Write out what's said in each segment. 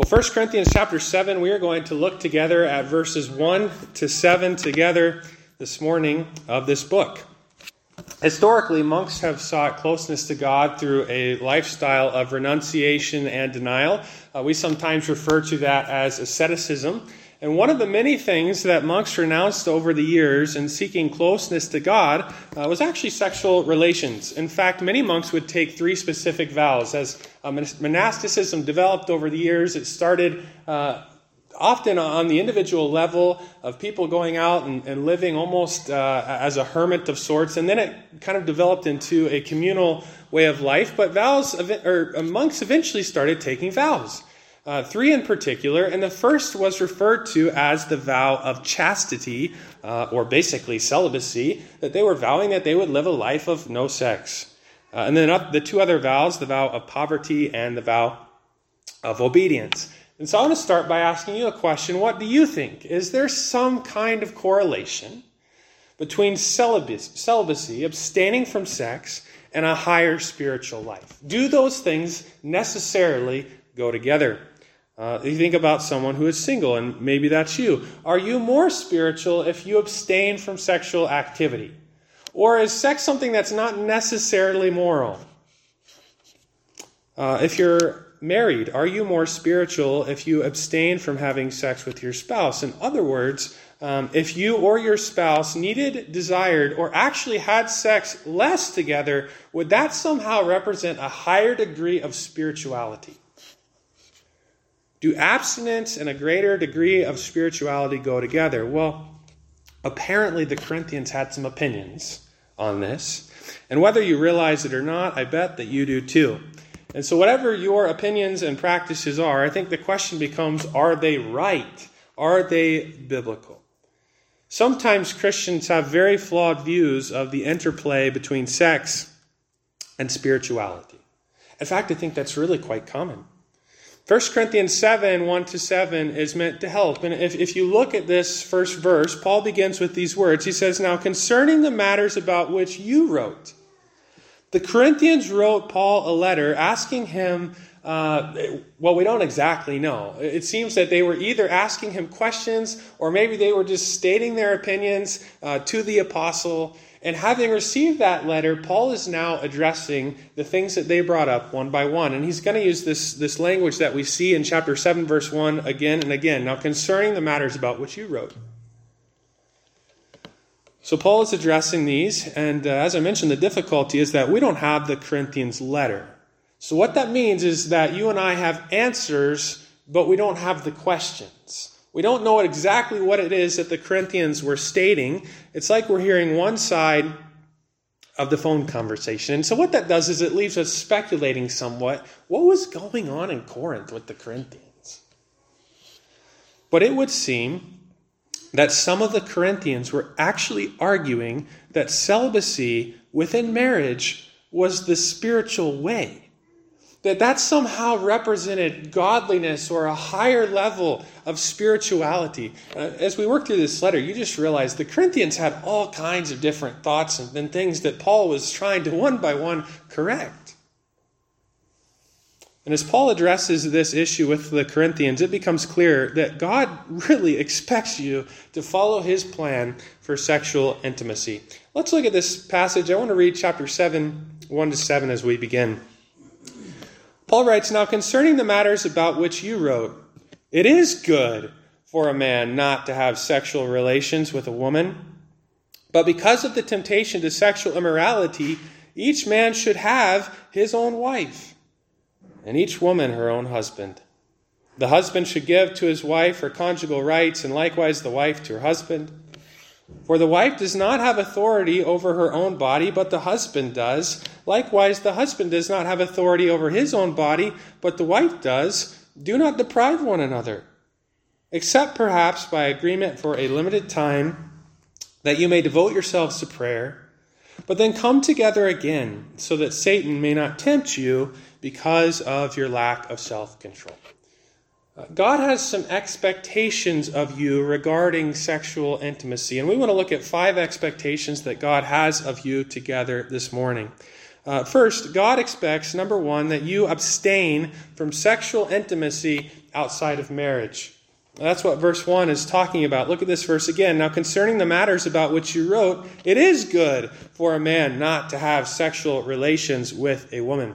Well, 1 Corinthians chapter 7, we are going to look together at verses 1 to 7 together this morning of this book. Historically, monks have sought closeness to God through a lifestyle of renunciation and denial. Uh, we sometimes refer to that as asceticism. And one of the many things that monks renounced over the years in seeking closeness to God uh, was actually sexual relations. In fact, many monks would take three specific vows. As uh, monasticism developed over the years, it started uh, often on the individual level of people going out and, and living almost uh, as a hermit of sorts, and then it kind of developed into a communal way of life. But vows, or uh, monks eventually started taking vows uh, three in particular, and the first was referred to as the vow of chastity, uh, or basically celibacy, that they were vowing that they would live a life of no sex. Uh, and then the two other vows, the vow of poverty and the vow of obedience. And so I want to start by asking you a question. What do you think? Is there some kind of correlation between celibacy, celibacy abstaining from sex, and a higher spiritual life? Do those things necessarily go together? Uh, you think about someone who is single, and maybe that's you. Are you more spiritual if you abstain from sexual activity? Or is sex something that's not necessarily moral? Uh, if you're married, are you more spiritual if you abstain from having sex with your spouse? In other words, um, if you or your spouse needed, desired, or actually had sex less together, would that somehow represent a higher degree of spirituality? Do abstinence and a greater degree of spirituality go together? Well, apparently the Corinthians had some opinions on this. And whether you realize it or not, I bet that you do too. And so, whatever your opinions and practices are, I think the question becomes are they right? Are they biblical? Sometimes Christians have very flawed views of the interplay between sex and spirituality. In fact, I think that's really quite common. 1 Corinthians 7 1 to 7 is meant to help. And if, if you look at this first verse, Paul begins with these words. He says, Now concerning the matters about which you wrote, the Corinthians wrote Paul a letter asking him, uh, well, we don't exactly know. It seems that they were either asking him questions or maybe they were just stating their opinions uh, to the apostle. And having received that letter, Paul is now addressing the things that they brought up one by one. And he's going to use this, this language that we see in chapter 7, verse 1 again and again. Now, concerning the matters about which you wrote. So, Paul is addressing these. And uh, as I mentioned, the difficulty is that we don't have the Corinthians letter. So, what that means is that you and I have answers, but we don't have the questions. We don't know exactly what it is that the Corinthians were stating. It's like we're hearing one side of the phone conversation. And so, what that does is it leaves us speculating somewhat what was going on in Corinth with the Corinthians. But it would seem that some of the Corinthians were actually arguing that celibacy within marriage was the spiritual way that that somehow represented godliness or a higher level of spirituality. Uh, as we work through this letter, you just realize the Corinthians had all kinds of different thoughts and, and things that Paul was trying to one by one correct. And as Paul addresses this issue with the Corinthians, it becomes clear that God really expects you to follow his plan for sexual intimacy. Let's look at this passage. I want to read chapter 7, 1 to 7 as we begin. Paul writes, Now concerning the matters about which you wrote, it is good for a man not to have sexual relations with a woman. But because of the temptation to sexual immorality, each man should have his own wife, and each woman her own husband. The husband should give to his wife her conjugal rights, and likewise the wife to her husband. For the wife does not have authority over her own body, but the husband does. Likewise, the husband does not have authority over his own body, but the wife does. Do not deprive one another, except perhaps by agreement for a limited time, that you may devote yourselves to prayer. But then come together again, so that Satan may not tempt you because of your lack of self control. God has some expectations of you regarding sexual intimacy, and we want to look at five expectations that God has of you together this morning. Uh, first, God expects, number one, that you abstain from sexual intimacy outside of marriage. That's what verse 1 is talking about. Look at this verse again. Now, concerning the matters about which you wrote, it is good for a man not to have sexual relations with a woman.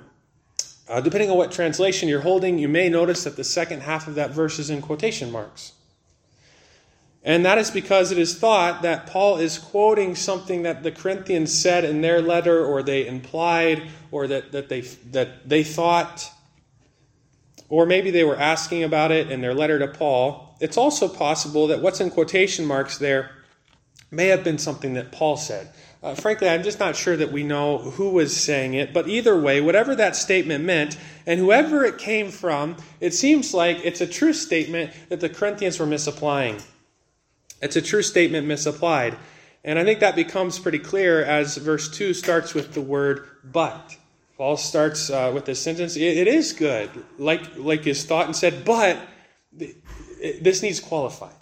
Uh, depending on what translation you're holding, you may notice that the second half of that verse is in quotation marks. And that is because it is thought that Paul is quoting something that the Corinthians said in their letter, or they implied, or that, that, they, that they thought, or maybe they were asking about it in their letter to Paul. It's also possible that what's in quotation marks there may have been something that Paul said. Uh, frankly, I'm just not sure that we know who was saying it, but either way, whatever that statement meant, and whoever it came from, it seems like it's a true statement that the Corinthians were misapplying. It's a true statement misapplied. And I think that becomes pretty clear as verse 2 starts with the word but. Paul starts uh, with this sentence it, it is good, like, like his thought, and said, but this needs qualified.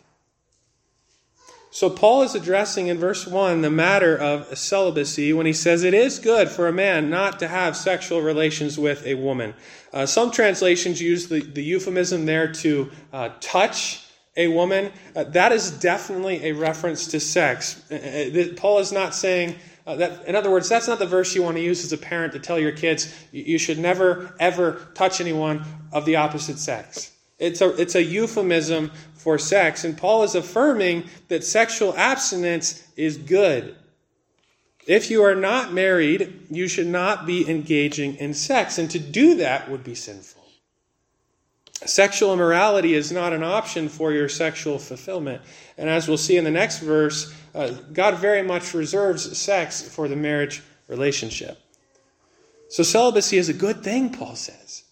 So Paul is addressing in verse 1 the matter of celibacy when he says it is good for a man not to have sexual relations with a woman. Uh, some translations use the, the euphemism there to uh, touch a woman, uh, that is definitely a reference to sex. Uh, uh Paul is not saying uh, that, in other words, that's not the verse you want to use as a parent to tell your kids you should never, ever touch anyone of the opposite sex. It's a, it's a euphemism for sex, and Paul is affirming that sexual abstinence is good. If you are not married, you should not be engaging in sex, and to do that would be sinful. Sexual immorality is not an option for your sexual fulfillment. And as we'll see in the next verse, uh, God very much reserves sex for the marriage relationship. So celibacy is a good thing, Paul says.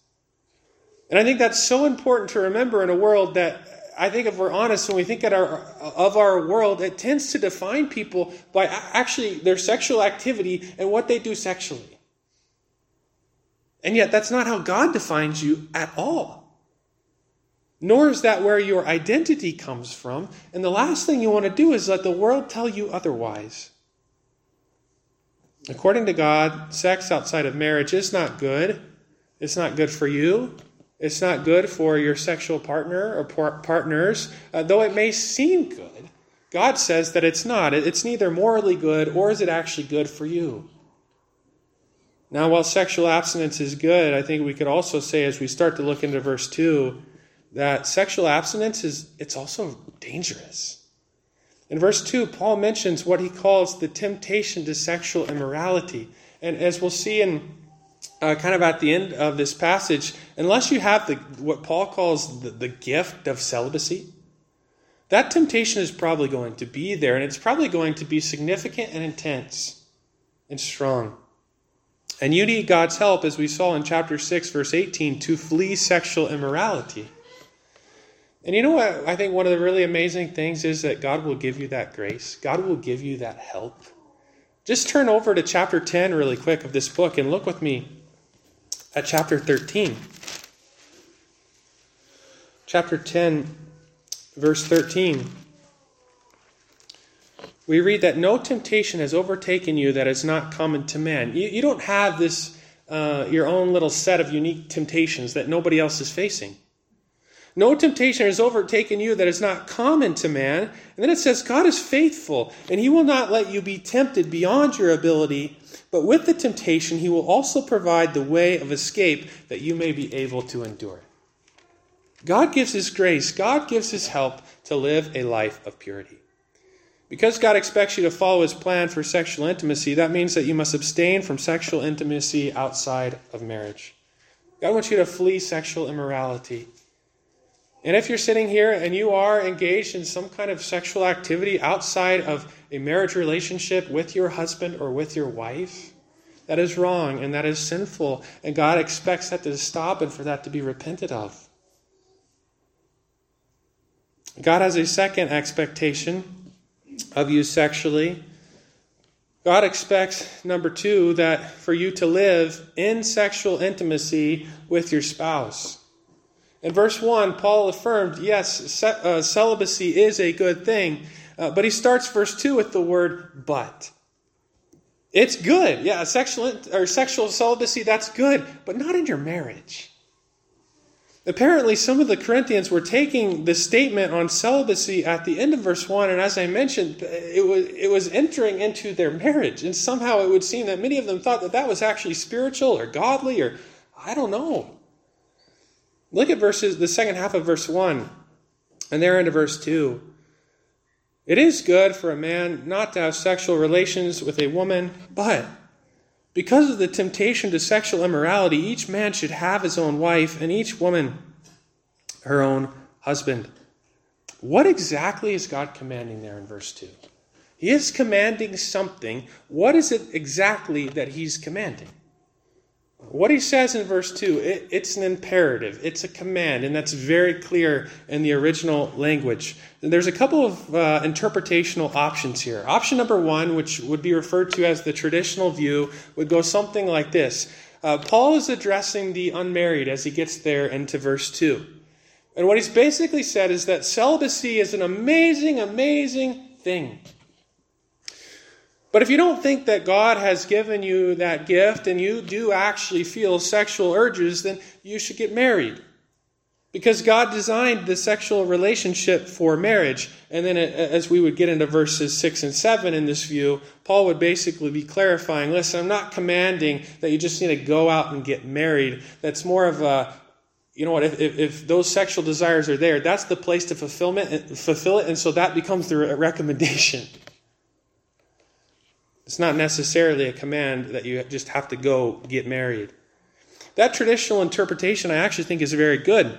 And I think that's so important to remember in a world that I think if we're honest, when we think our, of our world, it tends to define people by actually their sexual activity and what they do sexually. And yet, that's not how God defines you at all nor is that where your identity comes from. And the last thing you want to do is let the world tell you otherwise. According to God, sex outside of marriage is not good. It's not good for you. It's not good for your sexual partner or par- partners, uh, though it may seem good. God says that it's not. It's neither morally good or is it actually good for you. Now, while sexual abstinence is good, I think we could also say as we start to look into verse 2 that sexual abstinence is it's also dangerous. In verse 2, Paul mentions what he calls the temptation to sexual immorality. And as we'll see in uh, kind of at the end of this passage, unless you have the, what Paul calls the, the gift of celibacy, that temptation is probably going to be there, and it's probably going to be significant and intense and strong. And you need God's help, as we saw in chapter 6, verse 18, to flee sexual immorality. And you know what? I think one of the really amazing things is that God will give you that grace, God will give you that help. Just turn over to chapter 10 really quick of this book and look with me at chapter 13. Chapter 10, verse 13. We read that no temptation has overtaken you that is not common to man. You, you don't have this, uh, your own little set of unique temptations that nobody else is facing. No temptation has overtaken you that is not common to man. And then it says, God is faithful, and he will not let you be tempted beyond your ability, but with the temptation, he will also provide the way of escape that you may be able to endure. God gives his grace, God gives his help to live a life of purity. Because God expects you to follow his plan for sexual intimacy, that means that you must abstain from sexual intimacy outside of marriage. God wants you to flee sexual immorality. And if you're sitting here and you are engaged in some kind of sexual activity outside of a marriage relationship with your husband or with your wife, that is wrong and that is sinful. And God expects that to stop and for that to be repented of. God has a second expectation of you sexually. God expects, number two, that for you to live in sexual intimacy with your spouse. In verse 1, Paul affirmed, yes, uh, celibacy is a good thing. Uh, but he starts verse 2 with the word but. It's good. Yeah, sexual or sexual celibacy, that's good, but not in your marriage. Apparently, some of the Corinthians were taking the statement on celibacy at the end of verse 1, and as I mentioned, it was, it was entering into their marriage. And somehow it would seem that many of them thought that that was actually spiritual or godly, or I don't know. Look at verses, the second half of verse 1, and there into verse 2. It is good for a man not to have sexual relations with a woman, but because of the temptation to sexual immorality, each man should have his own wife, and each woman her own husband. What exactly is God commanding there in verse 2? He is commanding something. What is it exactly that he's commanding? What he says in verse 2, it, it's an imperative, it's a command, and that's very clear in the original language. There's a couple of uh, interpretational options here. Option number one, which would be referred to as the traditional view, would go something like this uh, Paul is addressing the unmarried as he gets there into verse 2. And what he's basically said is that celibacy is an amazing, amazing thing. But if you don't think that God has given you that gift and you do actually feel sexual urges, then you should get married. Because God designed the sexual relationship for marriage. And then, uh, as we would get into verses 6 and 7 in this view, Paul would basically be clarifying listen, I'm not commanding that you just need to go out and get married. That's more of a, you know what, if, if, if those sexual desires are there, that's the place to fulfillment, uh, fulfill it. And so that becomes the recommendation. It's not necessarily a command that you just have to go get married. That traditional interpretation I actually think is very good.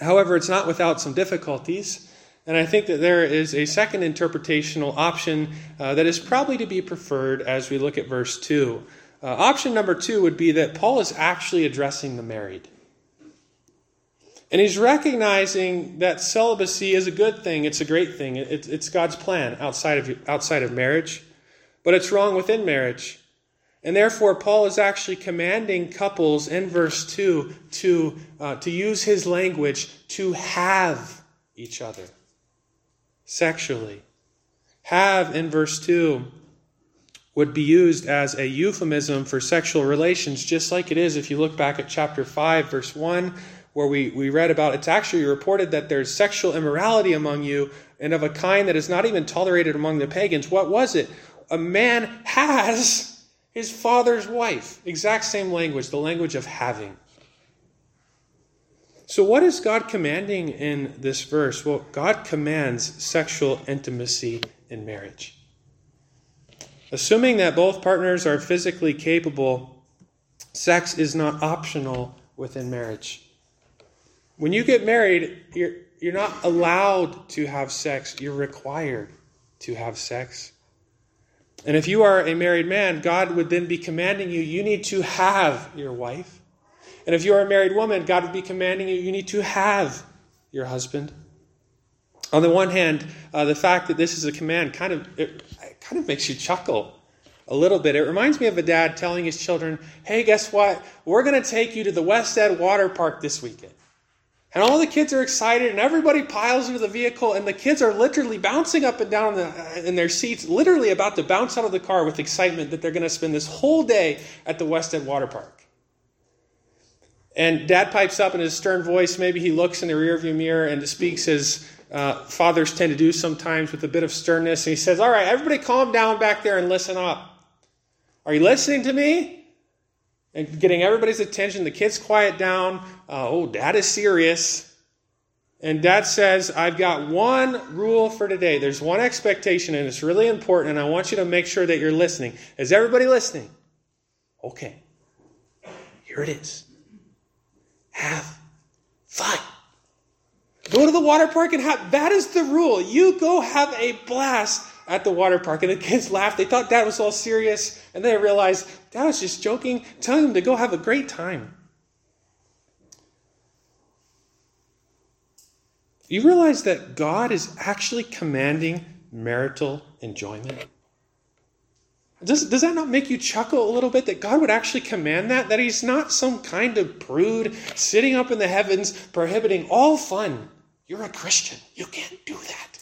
However, it's not without some difficulties. And I think that there is a second interpretational option uh, that is probably to be preferred as we look at verse 2. Uh, option number two would be that Paul is actually addressing the married. And he's recognizing that celibacy is a good thing, it's a great thing, it's God's plan outside of, outside of marriage but it's wrong within marriage. And therefore, Paul is actually commanding couples in verse 2 to, uh, to use his language to have each other sexually. Have in verse 2 would be used as a euphemism for sexual relations, just like it is if you look back at chapter 5, verse 1, where we, we read about it's actually reported that there's sexual immorality among you and of a kind that is not even tolerated among the pagans. What was it? A man has his father's wife. Exact same language, the language of having. So, what is God commanding in this verse? Well, God commands sexual intimacy in marriage. Assuming that both partners are physically capable, sex is not optional within marriage. When you get married, you're, you're not allowed to have sex, you're required to have sex. And if you are a married man, God would then be commanding you, you need to have your wife. And if you are a married woman, God would be commanding you, you need to have your husband. On the one hand, uh, the fact that this is a command kind of it, it kind of makes you chuckle a little bit. It reminds me of a dad telling his children, "Hey, guess what? We're going to take you to the West End Water Park this weekend." And all the kids are excited, and everybody piles into the vehicle, and the kids are literally bouncing up and down in, the, in their seats, literally about to bounce out of the car with excitement that they're going to spend this whole day at the West End Water Park. And dad pipes up in his stern voice. Maybe he looks in the rearview mirror and speaks as uh, fathers tend to do sometimes with a bit of sternness. And he says, All right, everybody calm down back there and listen up. Are you listening to me? And getting everybody's attention. The kids quiet down. Uh, oh, dad is serious. And dad says, I've got one rule for today. There's one expectation, and it's really important, and I want you to make sure that you're listening. Is everybody listening? Okay. Here it is. Have fun. Go to the water park and have, that is the rule. You go have a blast at the water park. And the kids laughed. They thought dad was all serious. And they realized dad was just joking, telling them to go have a great time. You realize that God is actually commanding marital enjoyment? Does, does that not make you chuckle a little bit that God would actually command that? That He's not some kind of prude sitting up in the heavens prohibiting all fun. You're a Christian. You can't do that.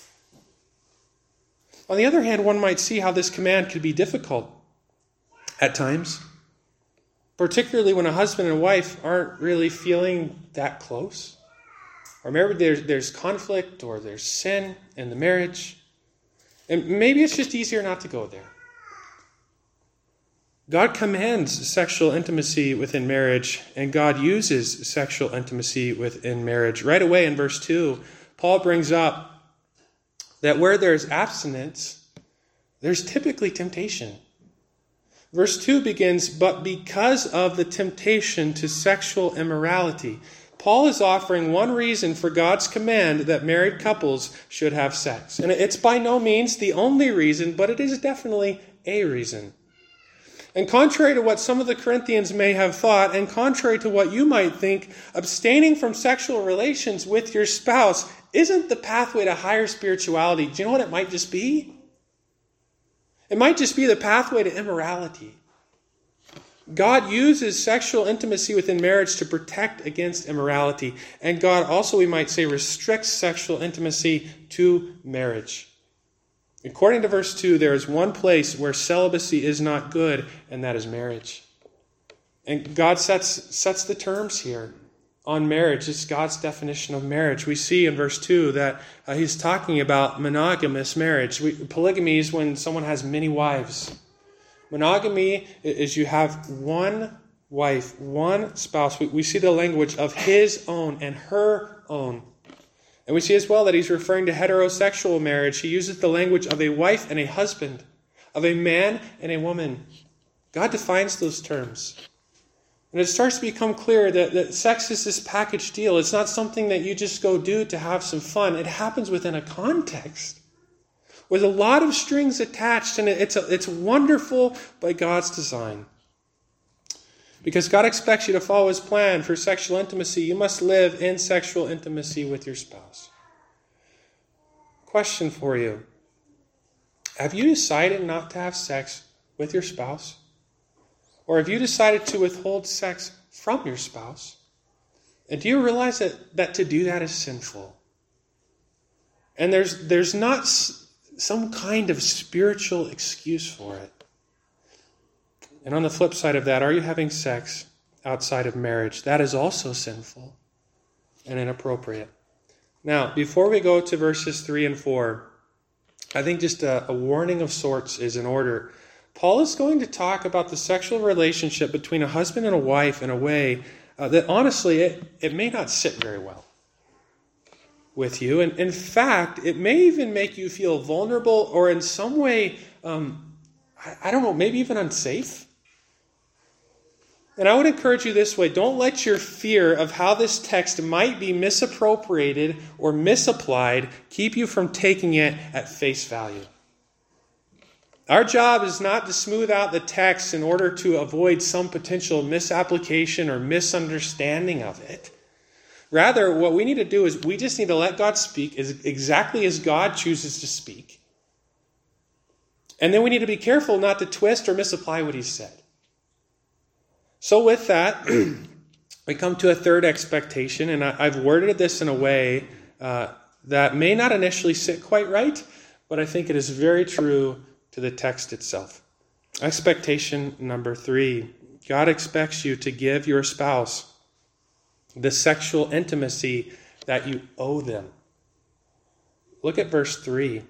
On the other hand, one might see how this command could be difficult. at times, particularly when a husband and wife aren't really feeling that close. Or maybe there's, there's conflict or there's sin in the marriage. And maybe it's just easier not to go there. God commands sexual intimacy within marriage, and God uses sexual intimacy within marriage. Right away in verse 2, Paul brings up that where there's abstinence, there's typically temptation. Verse 2 begins, but because of the temptation to sexual immorality. Paul is offering one reason for God's command that married couples should have sex. And it's by no means the only reason, but it is definitely a reason. And contrary to what some of the Corinthians may have thought, and contrary to what you might think, abstaining from sexual relations with your spouse isn't the pathway to higher spirituality. Do you know what it might just be? It might just be the pathway to immorality. God uses sexual intimacy within marriage to protect against immorality. And God also, we might say, restricts sexual intimacy to marriage. According to verse 2, there is one place where celibacy is not good, and that is marriage. And God sets, sets the terms here on marriage. It's God's definition of marriage. We see in verse 2 that uh, he's talking about monogamous marriage. We, polygamy is when someone has many wives. Monogamy is you have one wife, one spouse. We, we see the language of his own and her own. And we see as well that he's referring to heterosexual marriage. He uses the language of a wife and a husband, of a man and a woman. God defines those terms. And it starts to become clear that, that sex is this package deal. It's not something that you just go do to have some fun. It happens within a context with a lot of strings attached, and it's, a, it's wonderful by God's design. Because God expects you to follow His plan for sexual intimacy, you must live in sexual intimacy with your spouse. Question for you Have you decided not to have sex with your spouse? Or have you decided to withhold sex from your spouse? And do you realize that, that to do that is sinful? And there's, there's not some kind of spiritual excuse for it. And on the flip side of that, are you having sex outside of marriage? That is also sinful and inappropriate. Now, before we go to verses 3 and 4, I think just a, a, warning of sorts is in order. Paul is going to talk about the sexual relationship between a husband and a wife in a way uh, that honestly, it, it may not sit very well with you. And in fact, it may even make you feel vulnerable or in some way, um, I, I don't know, maybe even unsafe. And I would encourage you this way don't let your fear of how this text might be misappropriated or misapplied keep you from taking it at face value. Our job is not to smooth out the text in order to avoid some potential misapplication or misunderstanding of it. Rather, what we need to do is we just need to let God speak as, exactly as God chooses to speak. And then we need to be careful not to twist or misapply what He said. So, with that, we come to a third expectation, and I, have worded this in a way uh, that may not initially sit quite right, but I think it is very true to the text itself. Expectation number three God expects you to give your spouse the sexual intimacy that you owe them. Look at verse 3.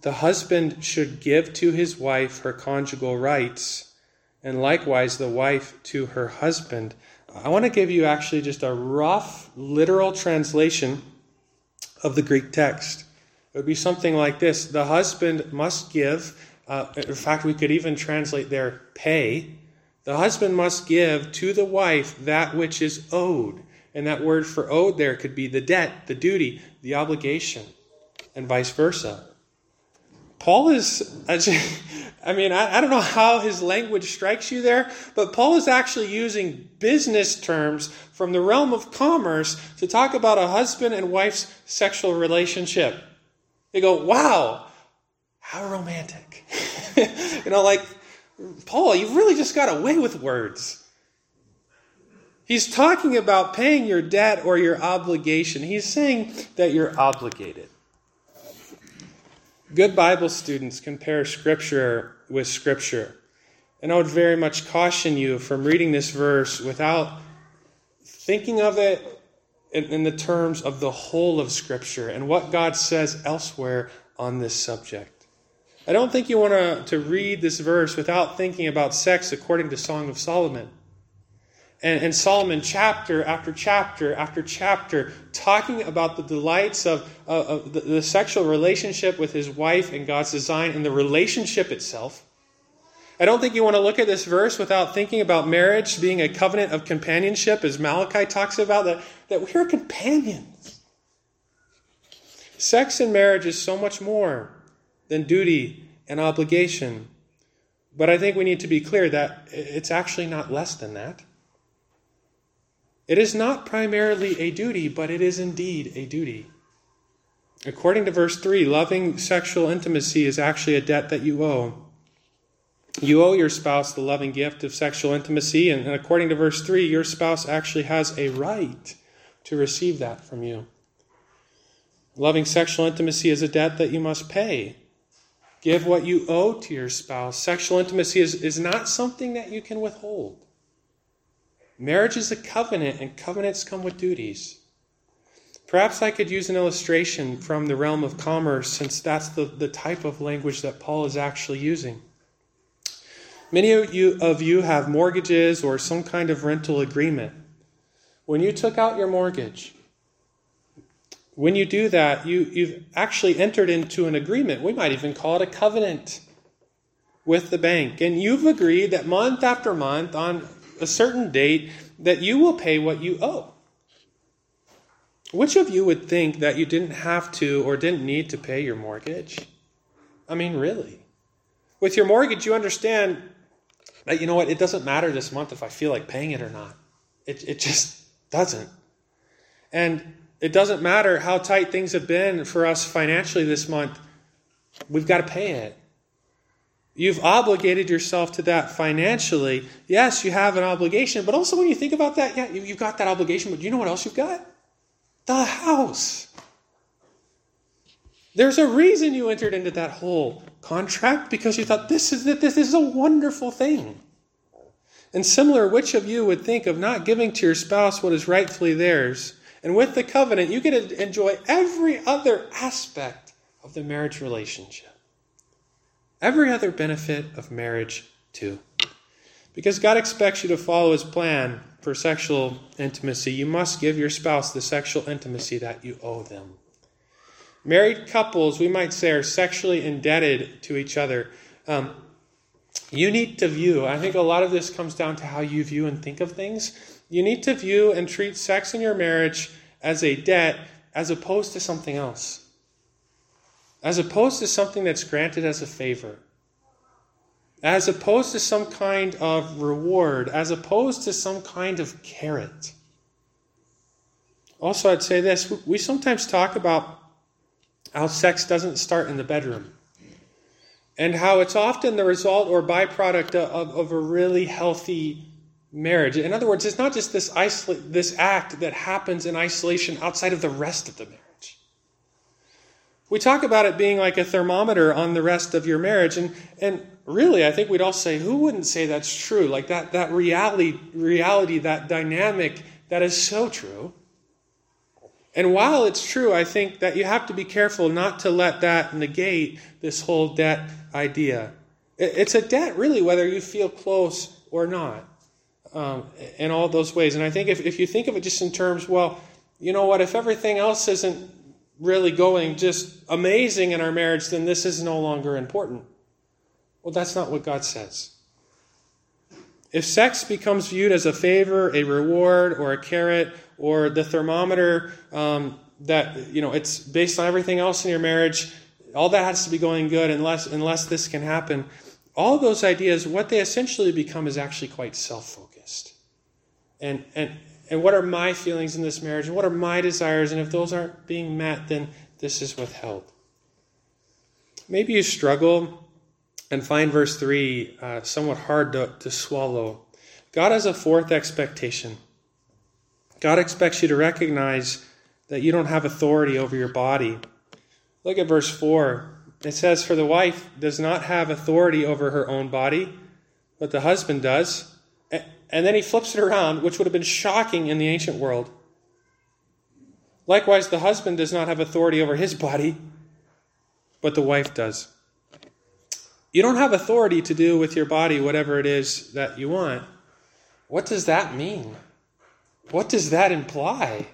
The husband should give to his wife her conjugal rights and likewise the wife to her husband. I want to give you actually just a rough literal translation of the Greek text. Would be something like this The husband must give, uh, in fact, we could even translate there pay. The husband must give to the wife that which is owed. And that word for owed there could be the debt, the duty, the obligation, and vice versa. Paul is, I mean, I, don't know how his language strikes you there, but Paul is actually using business terms from the realm of commerce to talk about a husband and wife's sexual relationship. They go, wow, how romantic. you know, like, Paul, you've really just got away with words. He's talking about paying your debt or your obligation. He's saying that you're obligated. Good Bible students compare Scripture with Scripture. And I would very much caution you from reading this verse without thinking of it in, in, the terms of the whole of Scripture and what God says elsewhere on this subject. I don't think you want to, to read this verse without thinking about sex according to Song of Solomon. And, and Solomon, chapter after chapter after chapter, talking about the delights of, of, of the, the sexual relationship with his wife and God's design and the relationship itself. I don't think you want to look at this verse without thinking about marriage being a covenant of companionship, as Malachi talks about, that, that we're companions. Sex in marriage is so much more than duty and obligation. But I think we need to be clear that it's actually not less than that. It is not primarily a duty, but it is indeed a duty. According to verse 3, loving sexual intimacy is actually a debt that you owe. You owe your spouse the loving gift of sexual intimacy, and according to verse 3, your spouse actually has a right to receive that from you. Loving sexual intimacy is a debt that you must pay. Give what you owe to your spouse. Sexual intimacy is, is not something that you can withhold. Marriage is a covenant, and covenants come with duties. Perhaps I could use an illustration from the realm of commerce, since that's the, the type of language that Paul is actually using. Many of you, of you have mortgages or some kind of rental agreement. When you took out your mortgage, when you do that, you, you've actually entered into an agreement. We might even call it a covenant with the bank. And you've agreed that month after month, on a certain date, that you will pay what you owe. Which of you would think that you didn't have to or didn't need to pay your mortgage? I mean, really. With your mortgage, you understand that, you know what, it doesn't matter this month if I feel like paying it or not. It, it just doesn't. And it doesn't matter how tight things have been for us financially this month, we've got to pay it. You've obligated yourself to that financially. Yes, you have an obligation, but also when you think about that, yeah, you've got that obligation, but you know what else you've got? The house. There's a reason you entered into that whole contract because you thought this is this is a wonderful thing. And similar, which of you would think of not giving to your spouse what is rightfully theirs? And with the covenant, you get to enjoy every other aspect of the marriage relationship. Every other benefit of marriage, too. Because God expects you to follow his plan for sexual intimacy, you must give your spouse the sexual intimacy that you owe them. Married couples, we might say, are sexually indebted to each other. Um, you need to view, I think a lot of this comes down to how you view and think of things. You need to view and treat sex in your marriage as a debt as opposed to something else, as opposed to something that's granted as a favor, as opposed to some kind of reward, as opposed to some kind of carrot. Also, I'd say this we sometimes talk about how sex doesn't start in the bedroom and how it's often the result or byproduct of, of a really healthy marriage. In other words, it's not just this, this act that happens in isolation outside of the rest of the marriage. We talk about it being like a thermometer on the rest of your marriage, and, and really, I think we'd all say, who wouldn't say that's true? Like that, that reality, reality, that dynamic, that is so true. And while it's true, I think that you have to be careful not to let that negate this whole debt idea. It's a debt, really, whether you feel close or not, um, in all those ways. And I think if, if you think of it just in terms, well, you know what, if everything else isn't really going just amazing in our marriage, then this is no longer important. Well, that's not what God says. If sex becomes viewed as a favor, a reward, or a carrot, or the thermometer um, that, you know, it's based on everything else in your marriage, all that has to be going good unless, unless this can happen. All those ideas, what they essentially become is actually quite self focused. And, and, and what are my feelings in this marriage? And what are my desires? And if those aren't being met, then this is withheld. Maybe you struggle and find verse 3 uh, somewhat hard to, to swallow. God has a fourth expectation. God expects you to recognize that you don't have authority over your body. Look at verse 4. it says, For the wife does not have authority over her own body, but the husband does. And then he flips it around, which would have been shocking in the ancient world. Likewise, the husband does not have authority over his body, but the wife does. You don't have authority to do with your body whatever it is that you want. What does that mean? What does that imply?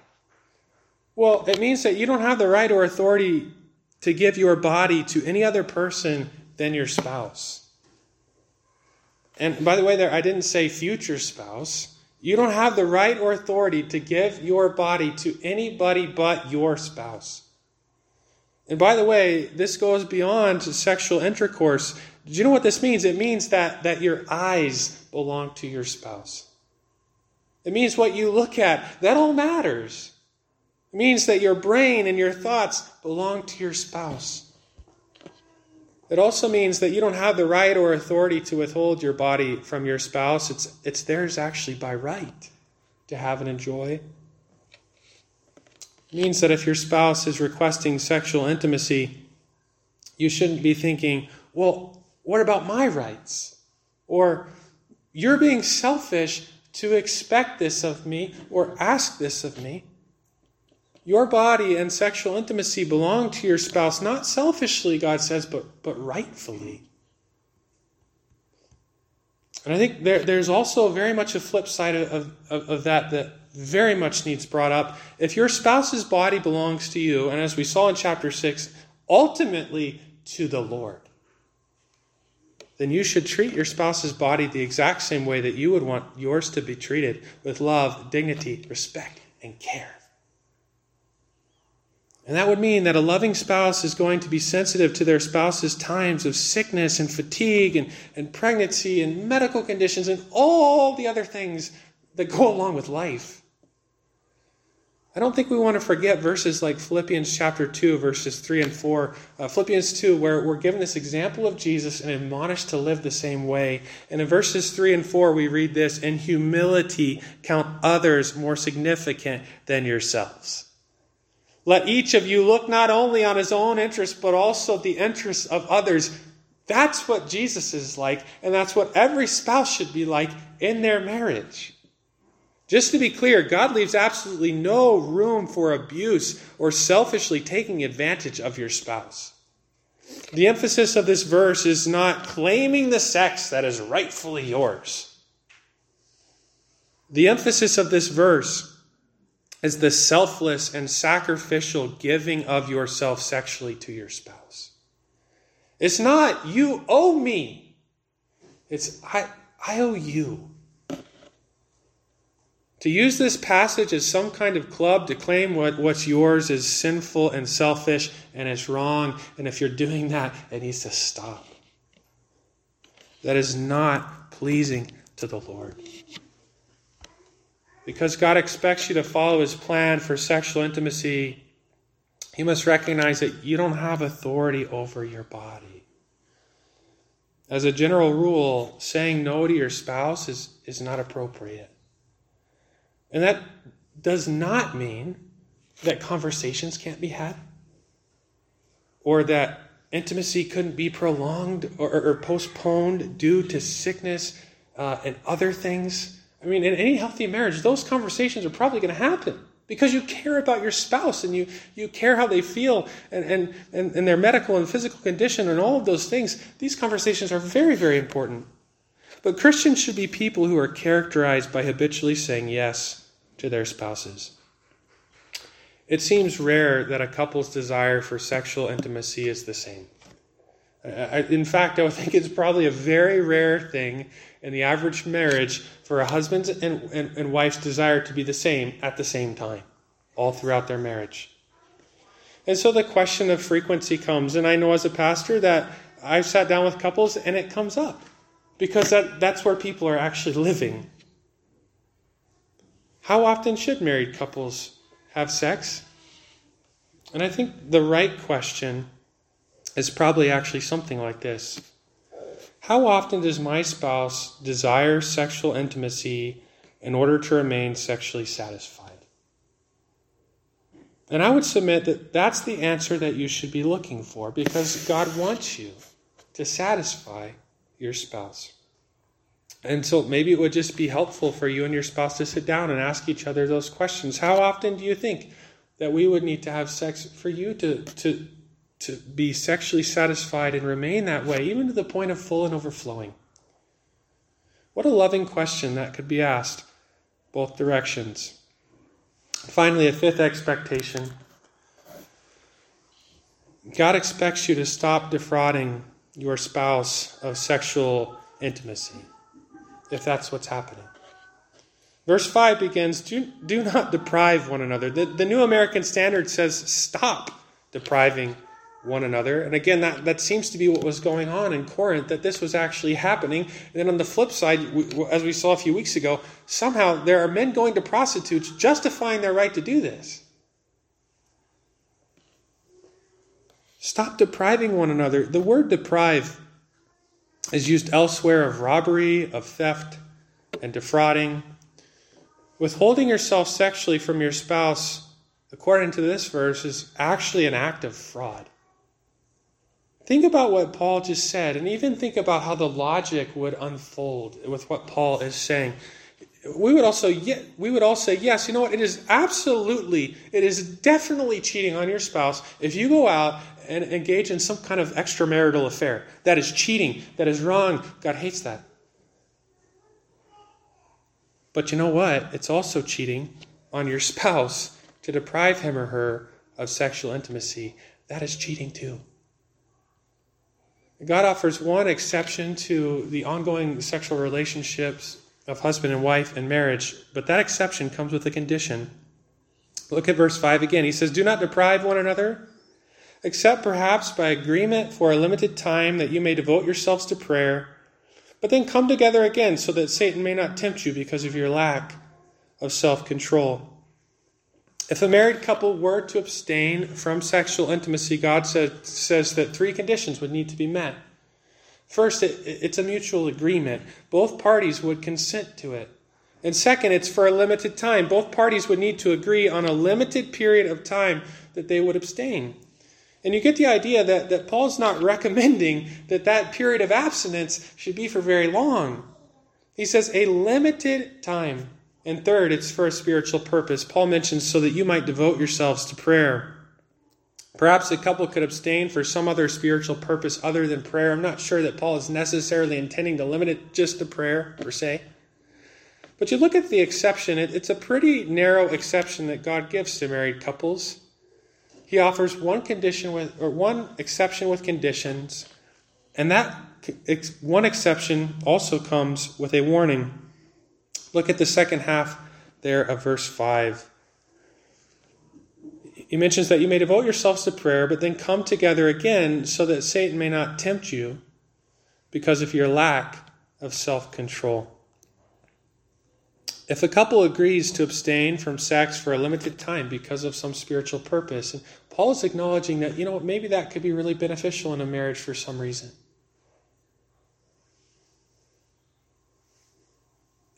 Well, it means that you don't have the right or authority to give your body to any other person than your spouse. And by the way, there I didn't say future spouse. You don't have the right or authority to give your body to anybody but your spouse. And by the way, this goes beyond sexual intercourse. Do you know what this means? It means that, that your eyes belong to your spouse. It means what you look at, that all matters. It means that your brain and your thoughts belong to your spouse. It also means that you don't have the right or authority to withhold your body from your spouse. It's, it's theirs actually by right to have and enjoy. It means that if your spouse is requesting sexual intimacy, you shouldn't be thinking, well, what about my rights? Or you're being selfish to expect this of me or ask this of me. Your body and sexual intimacy belong to your spouse, not selfishly, God says, but, but rightfully. And I think there, there's also very much a flip side of, of, of that that very much needs brought up. If your spouse's body belongs to you, and as we saw in chapter 6, ultimately to the Lord, then you should treat your spouse's body the exact same way that you would want yours to be treated with love, dignity, respect, and care. And that would mean that a loving spouse is going to be sensitive to their spouse's times of sickness and fatigue and, and pregnancy and medical conditions and all the other things that go along with life. I don't think we want to forget verses like Philippians chapter 2, verses 3 and 4. Uh, Philippians 2, where we're given this example of Jesus and admonished to live the same way. And in verses 3 and 4, we read this In humility, count others more significant than yourselves. Let each of you look not only on his own interests, but also the interests of others. That's what Jesus is like, and that's what every spouse should be like in their marriage. Just to be clear, God leaves absolutely no room for abuse or selfishly taking advantage of your spouse. The emphasis of this verse is not claiming the sex that is rightfully yours. The emphasis of this verse is the selfless and sacrificial giving of yourself sexually to your spouse. It's not, you owe me. It's, I, I owe you. To use this passage as some kind of club to claim what, what's yours is sinful and selfish and it's wrong, and if you're doing that, it needs to stop. That is not pleasing to the Lord. Because God expects you to follow his plan for sexual intimacy, you must recognize that you don't have authority over your body. As a general rule, saying no to your spouse is, is not appropriate. And that does not mean that conversations can't be had or that intimacy couldn't be prolonged or, or postponed due to sickness uh, and other things. I mean, in any healthy marriage, those conversations are probably going to happen because you care about your spouse and you, you care how they feel and, and, and, and their medical and physical condition and all of those things. These conversations are very, very important. But Christians should be people who are characterized by habitually saying yes to their spouses. It seems rare that a couple's desire for sexual intimacy is the same. In fact, I would think it's probably a very rare thing in the average marriage for a husband's and, and, and wife's desire to be the same at the same time, all throughout their marriage. And so the question of frequency comes. And I know as a pastor that I've sat down with couples and it comes up because that, that's where people are actually living. How often should married couples have sex? And I think the right question is probably actually something like this How often does my spouse desire sexual intimacy in order to remain sexually satisfied? And I would submit that that's the answer that you should be looking for because God wants you to satisfy your spouse. And so maybe it would just be helpful for you and your spouse to sit down and ask each other those questions. How often do you think that we would need to have sex for you to, to, to be sexually satisfied and remain that way, even to the point of full and overflowing? What a loving question that could be asked both directions. Finally, a fifth expectation God expects you to stop defrauding your spouse of sexual intimacy, if that's what's happening. Verse 5 begins Do, do not deprive one another. The, the New American Standard says stop depriving one another. And again, that, that seems to be what was going on in Corinth, that this was actually happening. And then on the flip side, we, as we saw a few weeks ago, somehow there are men going to prostitutes justifying their right to do this. Stop depriving one another. The word deprive is used elsewhere of robbery, of theft, and defrauding. Withholding yourself sexually from your spouse, according to this verse, is actually an act of fraud. Think about what Paul just said, and even think about how the logic would unfold with what Paul is saying. We would also we would all say, yes, you know what? It is absolutely, it is definitely cheating on your spouse if you go out and engage in some kind of extramarital affair. That is cheating. That is wrong. God hates that. But you know what? It's also cheating on your spouse to deprive him or her of sexual intimacy. That is cheating too. God offers one exception to the ongoing sexual relationships of husband and wife in marriage, but that exception comes with a condition. Look at verse 5 again. He says, Do not deprive one another, except perhaps by agreement for a limited time that you may devote yourselves to prayer, but then come together again so that Satan may not tempt you because of your lack of self control. If a married couple were to abstain from sexual intimacy, God says, says that three conditions would need to be met. First, it, it's a mutual agreement. Both parties would consent to it. And second, it's for a limited time. Both parties would need to agree on a limited period of time that they would abstain. And you get the idea that, that Paul's not recommending that that period of abstinence should be for very long. He says a limited time. And third, it's for a spiritual purpose. Paul mentions so that you might devote yourselves to prayer. Perhaps a couple could abstain for some other spiritual purpose other than prayer. I'm not sure that Paul is necessarily intending to limit it just to prayer, per se. But you look at the exception, it's a pretty narrow exception that God gives to married couples. He offers one condition with, or one exception with conditions, and that one exception also comes with a warning. Look at the second half there of verse 5. He mentions that you may devote yourselves to prayer, but then come together again so that Satan may not tempt you because of your lack of self control. If a couple agrees to abstain from sex for a limited time because of some spiritual purpose, Paul is acknowledging that, you know, maybe that could be really beneficial in a marriage for some reason.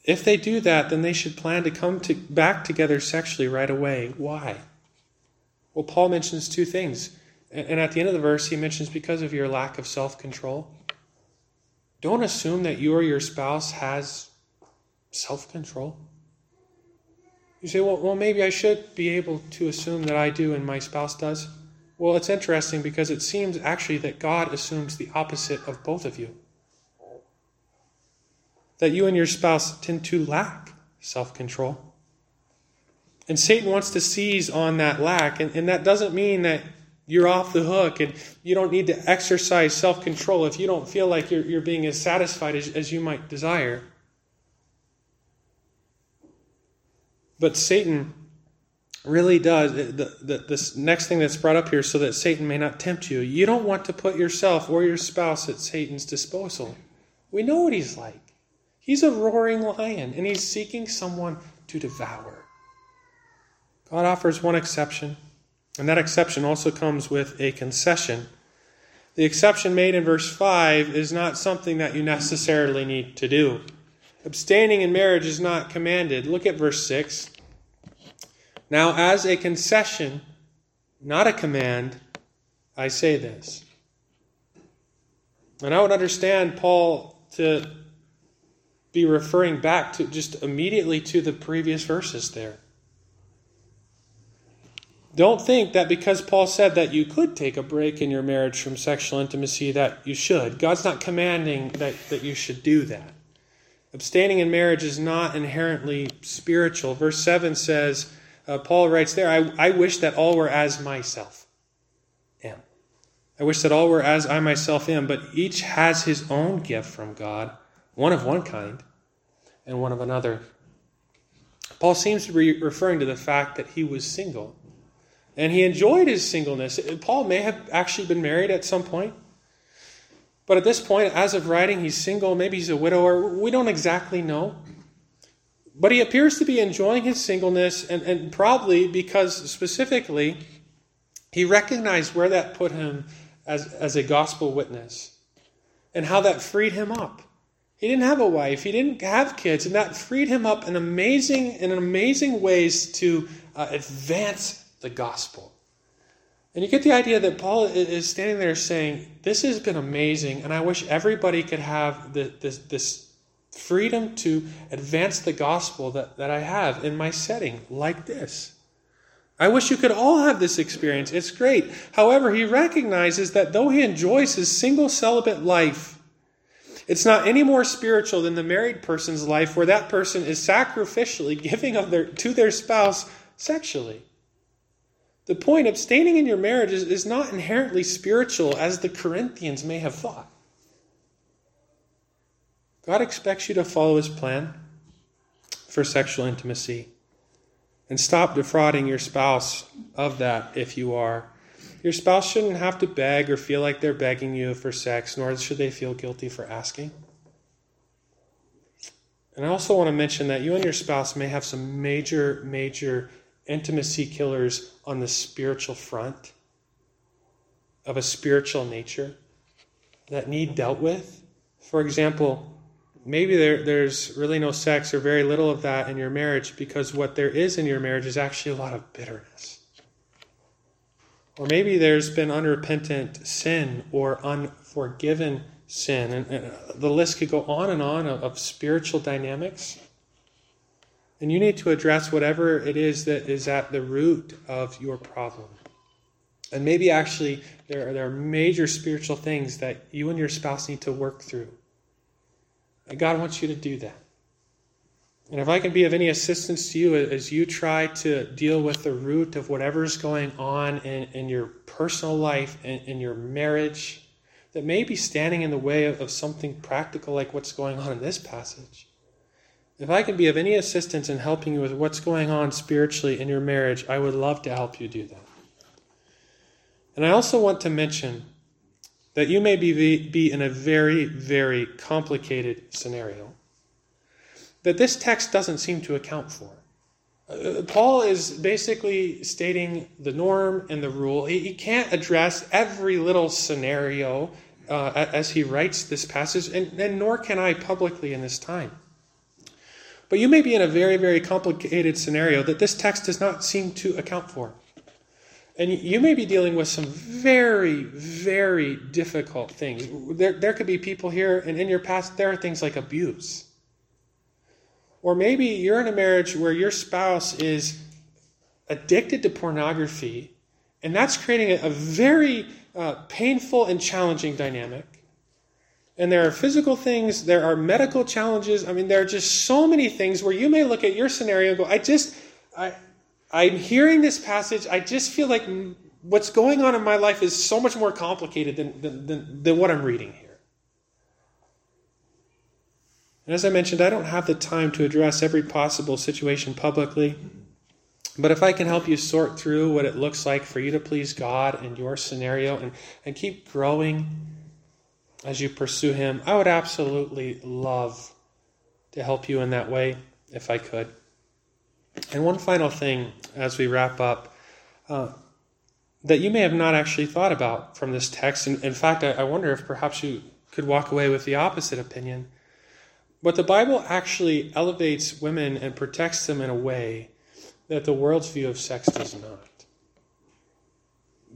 If they do that, then they should plan to come to, back together sexually right away. Why? Well, Paul mentions two things. And at the end of the verse, he mentions because of your lack of self control. Don't assume that you or your spouse has self control. You say, well, well, maybe I should be able to assume that I do and my spouse does. Well, it's interesting because it seems actually that God assumes the opposite of both of you that you and your spouse tend to lack self control. And Satan wants to seize on that lack. And, and that doesn't mean that you're off the hook and you don't need to exercise self control if you don't feel like you're, you're being as satisfied as, as you might desire. But Satan really does. The, the, this next thing that's brought up here so that Satan may not tempt you. You don't want to put yourself or your spouse at Satan's disposal. We know what he's like. He's a roaring lion, and he's seeking someone to devour. God offers one exception, and that exception also comes with a concession. The exception made in verse 5 is not something that you necessarily need to do. Abstaining in marriage is not commanded. Look at verse 6. Now, as a concession not a command, I say this. And I would understand Paul to be referring back to just immediately to the previous verses there. Don't think that because Paul said that you could take a break in your marriage from sexual intimacy that you should. God's not commanding that, that you should do that. Abstaining in marriage is not inherently spiritual. Verse 7 says, uh, Paul writes there, I, I wish that all were as myself am. I wish that all were as I myself am, but each has his own gift from God, one of one kind and one of another. Paul seems to be referring to the fact that he was single and he enjoyed his singleness. Paul may have actually been married at some point. But at this point, as of writing, he's single. Maybe he's a widower. We don't exactly know. But he appears to be enjoying his singleness, and, and probably because specifically he recognized where that put him as, as a gospel witness and how that freed him up. He didn't have a wife, he didn't have kids, and that freed him up in amazing, in amazing ways to uh, advance the gospel. And you get the idea that Paul is standing there saying, This has been amazing, and I wish everybody could have this, this freedom to advance the gospel that, that I have in my setting like this. I wish you could all have this experience. It's great. However, he recognizes that though he enjoys his single celibate life, it's not any more spiritual than the married person's life where that person is sacrificially giving of their, to their spouse sexually. The point, abstaining in your marriage is, is not inherently spiritual as the Corinthians may have thought. God expects you to follow his plan for sexual intimacy. And stop defrauding your spouse of that if you are. Your spouse shouldn't have to beg or feel like they're begging you for sex, nor should they feel guilty for asking. And I also want to mention that you and your spouse may have some major, major intimacy killers on the spiritual front of a spiritual nature that need dealt with. For example, maybe there, there's really no sex or very little of that in your marriage because what there is in your marriage is actually a lot of bitterness. Or maybe there's been unrepentant sin or unforgiven sin. And, and the list could go on and on of, of spiritual dynamics. And you need to address whatever it is that is at the root of your problem. And maybe actually there are, there are major spiritual things that you and your spouse need to work through. And God wants you to do that. And if I can be of any assistance to you as you try to deal with the root of whatever's going on in, in your personal life, in, in your marriage, that may be standing in the way of, of something practical like what's going on in this passage, if I can be of any assistance in helping you with what's going on spiritually in your marriage, I would love to help you do that. And I also want to mention that you may be, be in a very, very complicated scenario that this text doesn't seem to account for. Uh, Paul is basically stating the norm and the rule. He, he can't address every little scenario uh, as he writes this passage, and, and nor can I publicly in this time. But you may be in a very, very complicated scenario that this text does not seem to account for. And you may be dealing with some very, very difficult things. There, there could be people here, and in your past, there are things like abuse. Or maybe you're in a marriage where your spouse is addicted to pornography, and that's creating a, a very uh, painful and challenging dynamic and there are physical things, there are medical challenges. I mean, there are just so many things where you may look at your scenario and go, I just, I, I'm hearing this passage, I just feel like what's going on in my life is so much more complicated than, than, than, than what I'm reading here. And as I mentioned, I don't have the time to address every possible situation publicly. But if I can help you sort through what it looks like for you to please God in your scenario and, and keep growing as you pursue Him. I would absolutely love to help you in that way if I could. And one final thing as we wrap up uh, that you may have not actually thought about from this text. And in fact, I, I wonder if perhaps you could walk away with the opposite opinion. But the Bible actually elevates women and protects them in a way that the world's view of sex does not.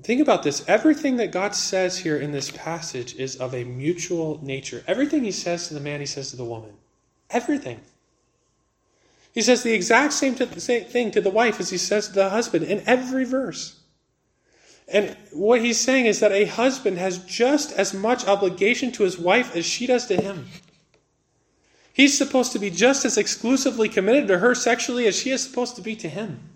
Think about this. Everything that God says here in this passage is of a mutual nature. Everything he says to the man, he says to the woman. Everything. He says the exact same, thing to the wife as he says to the husband in every verse. And what he's saying is that a husband has just as much obligation to his wife as she does to him. He's supposed to be just as exclusively committed to her sexually as she is supposed to be to him.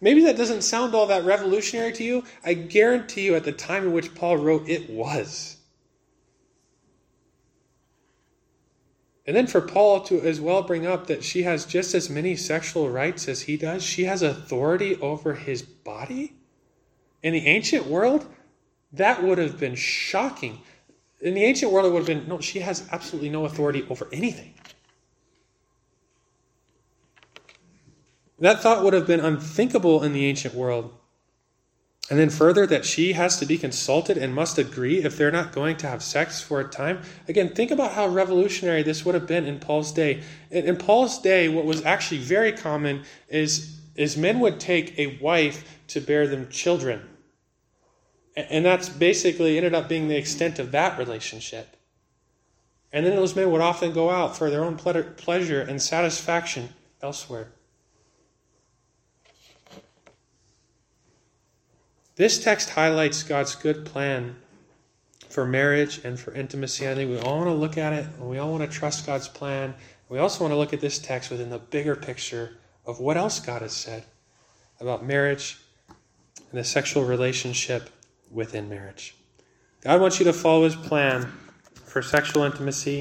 Maybe that doesn't sound all that revolutionary to you. I guarantee you, at the time in which Paul wrote, it was. And then for Paul to as well bring up that she has just as many sexual rights as he does, she has authority over his body. In the ancient world, that would have been shocking. In the ancient world, it would have been no, she has absolutely no authority over anything. That thought would have been unthinkable in the ancient world. And then further, that she has to be consulted and must agree if they're not going to have sex for a time. Again, think about how revolutionary this would have been in Paul's day. In, Paul's day, what was actually very common is, is men would take a wife to bear them children. And that's basically ended up being the extent of that relationship. And then those men would often go out for their own pleasure and satisfaction elsewhere. This text highlights God's good plan for marriage and for intimacy. I think we all want to look at it and we all want to trust God's plan. We also want to look at this text within the bigger picture of what else God has said about marriage and the sexual relationship within marriage. God wants you to follow his plan for sexual intimacy.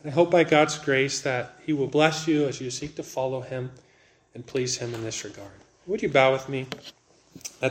And I hope by God's grace that he will bless you as you seek to follow him and please him in this regard. Would you bow with me at this